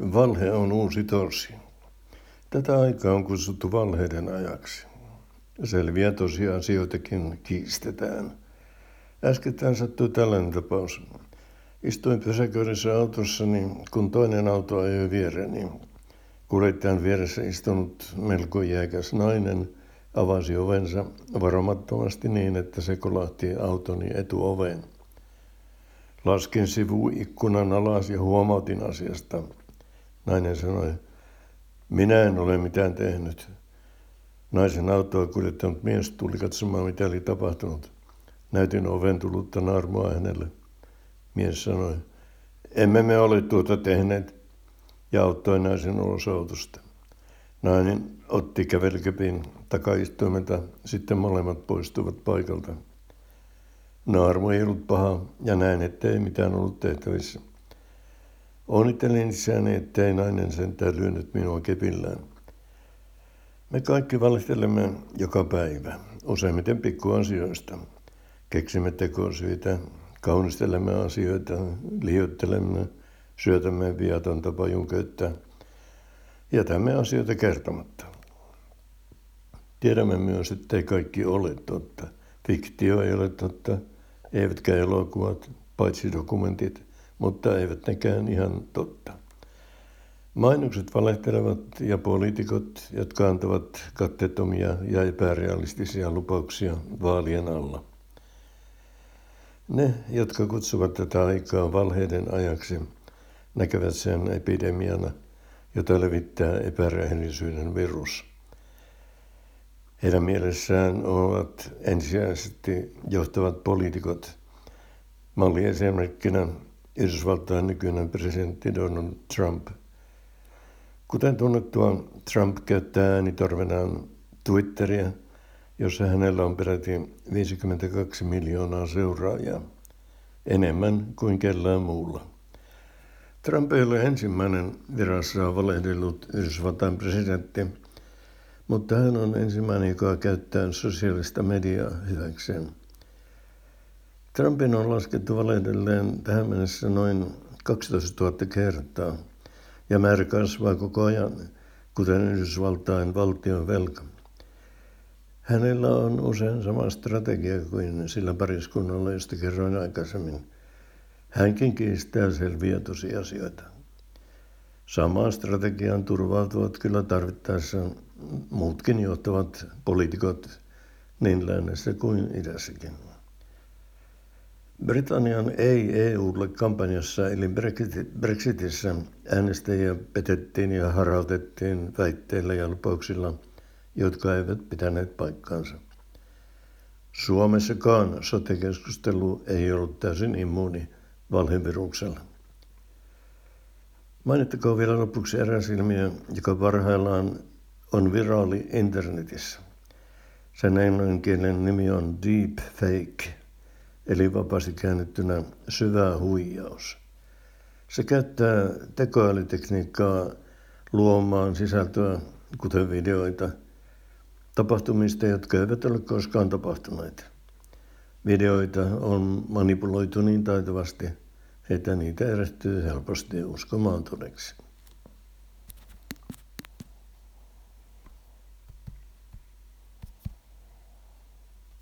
Valhe on uusi tosi. Tätä aikaa on kutsuttu valheiden ajaksi. Selviä tosiasioitakin kiistetään. Äskettäin sattui tällainen tapaus. Istuin pysäköidessä autossani, kun toinen auto ajoi viereni. Kuljettajan vieressä istunut melko jääkäs nainen avasi ovensa varomattomasti niin, että se kolahti autoni etuoveen. Laskin sivuikkunan alas ja huomautin asiasta. Nainen sanoi, minä en ole mitään tehnyt. Naisen autoa kuljettanut mies tuli katsomaan, mitä oli tapahtunut. Näytin oven tullutta naarmua hänelle. Mies sanoi, emme me ole tuota tehneet, ja auttoi naisen ulos autosta. Nainen otti kävelykepin takaistuimelta, sitten molemmat poistuivat paikalta. Naarmu ei ollut paha ja näin, ettei mitään ollut tehtävissä. Onnittelin isäni, ettei nainen sentään lyönyt minua kepillään. Me kaikki valehtelemme joka päivä, useimmiten pikkuasioista. Keksimme tekosyitä, kaunistelemme asioita, liioittelemme, syötämme viatonta pajunköyttä, jätämme asioita kertomatta. Tiedämme myös, ettei kaikki ole totta. Fiktio ei ole totta, eivätkä elokuvat, paitsi dokumentit, mutta eivät nekään ihan totta. Mainokset valehtelevat ja poliitikot, jotka antavat katteettomia ja epärealistisia lupauksia vaalien alla. Ne, jotka kutsuvat tätä aikaa valheiden ajaksi, näkevät sen epidemiana, jota levittää epärehellisyyden virus. Heidän mielessään ovat ensisijaisesti johtavat poliitikot. Malliesimerkkinä Yhdysvaltain nykyinen presidentti Donald Trump. Kuten tunnettua, Trump käyttää äänitorvenaan Twitteriä, jossa hänellä on peräti 52 miljoonaa seuraajaa, enemmän kuin kellään muulla. Trump ei ole ensimmäinen virassaan valehdellut Yhdysvaltain presidentti, mutta hän on ensimmäinen, joka käyttää sosiaalista mediaa hyväkseen. Trumpin on laskettu valehdelleen tähän mennessä noin 12 000 kertaa, ja määrä kasvaa koko ajan, kuten Yhdysvaltain valtion velka. Hänellä on usein sama strategia kuin sillä pariskunnalla, josta kerroin aikaisemmin. Hänkin kiistää selviä tosiasioita. Samaan strategiaan turvautuvat kyllä tarvittaessa muutkin johtavat poliitikot niin lännessä kuin idässäkin. Britannian ei EUlle kampanjassa eli Brexitissä äänestäjiä petettiin ja harautettiin väitteillä ja lupauksilla, jotka eivät pitäneet paikkaansa. Suomessakaan sote-keskustelu ei ollut täysin immuuni valheviruksella. Mainittakoon vielä lopuksi eräs ilmiö, joka parhaillaan on viraali internetissä. Sen englanninkielinen nimi on deep fake, eli vapaasti käännettynä syvä huijaus. Se käyttää tekoälytekniikkaa luomaan sisältöä, kuten videoita, tapahtumista, jotka eivät ole koskaan tapahtuneet. Videoita on manipuloitu niin taitavasti, että niitä erehtyy helposti uskomaan todeksi.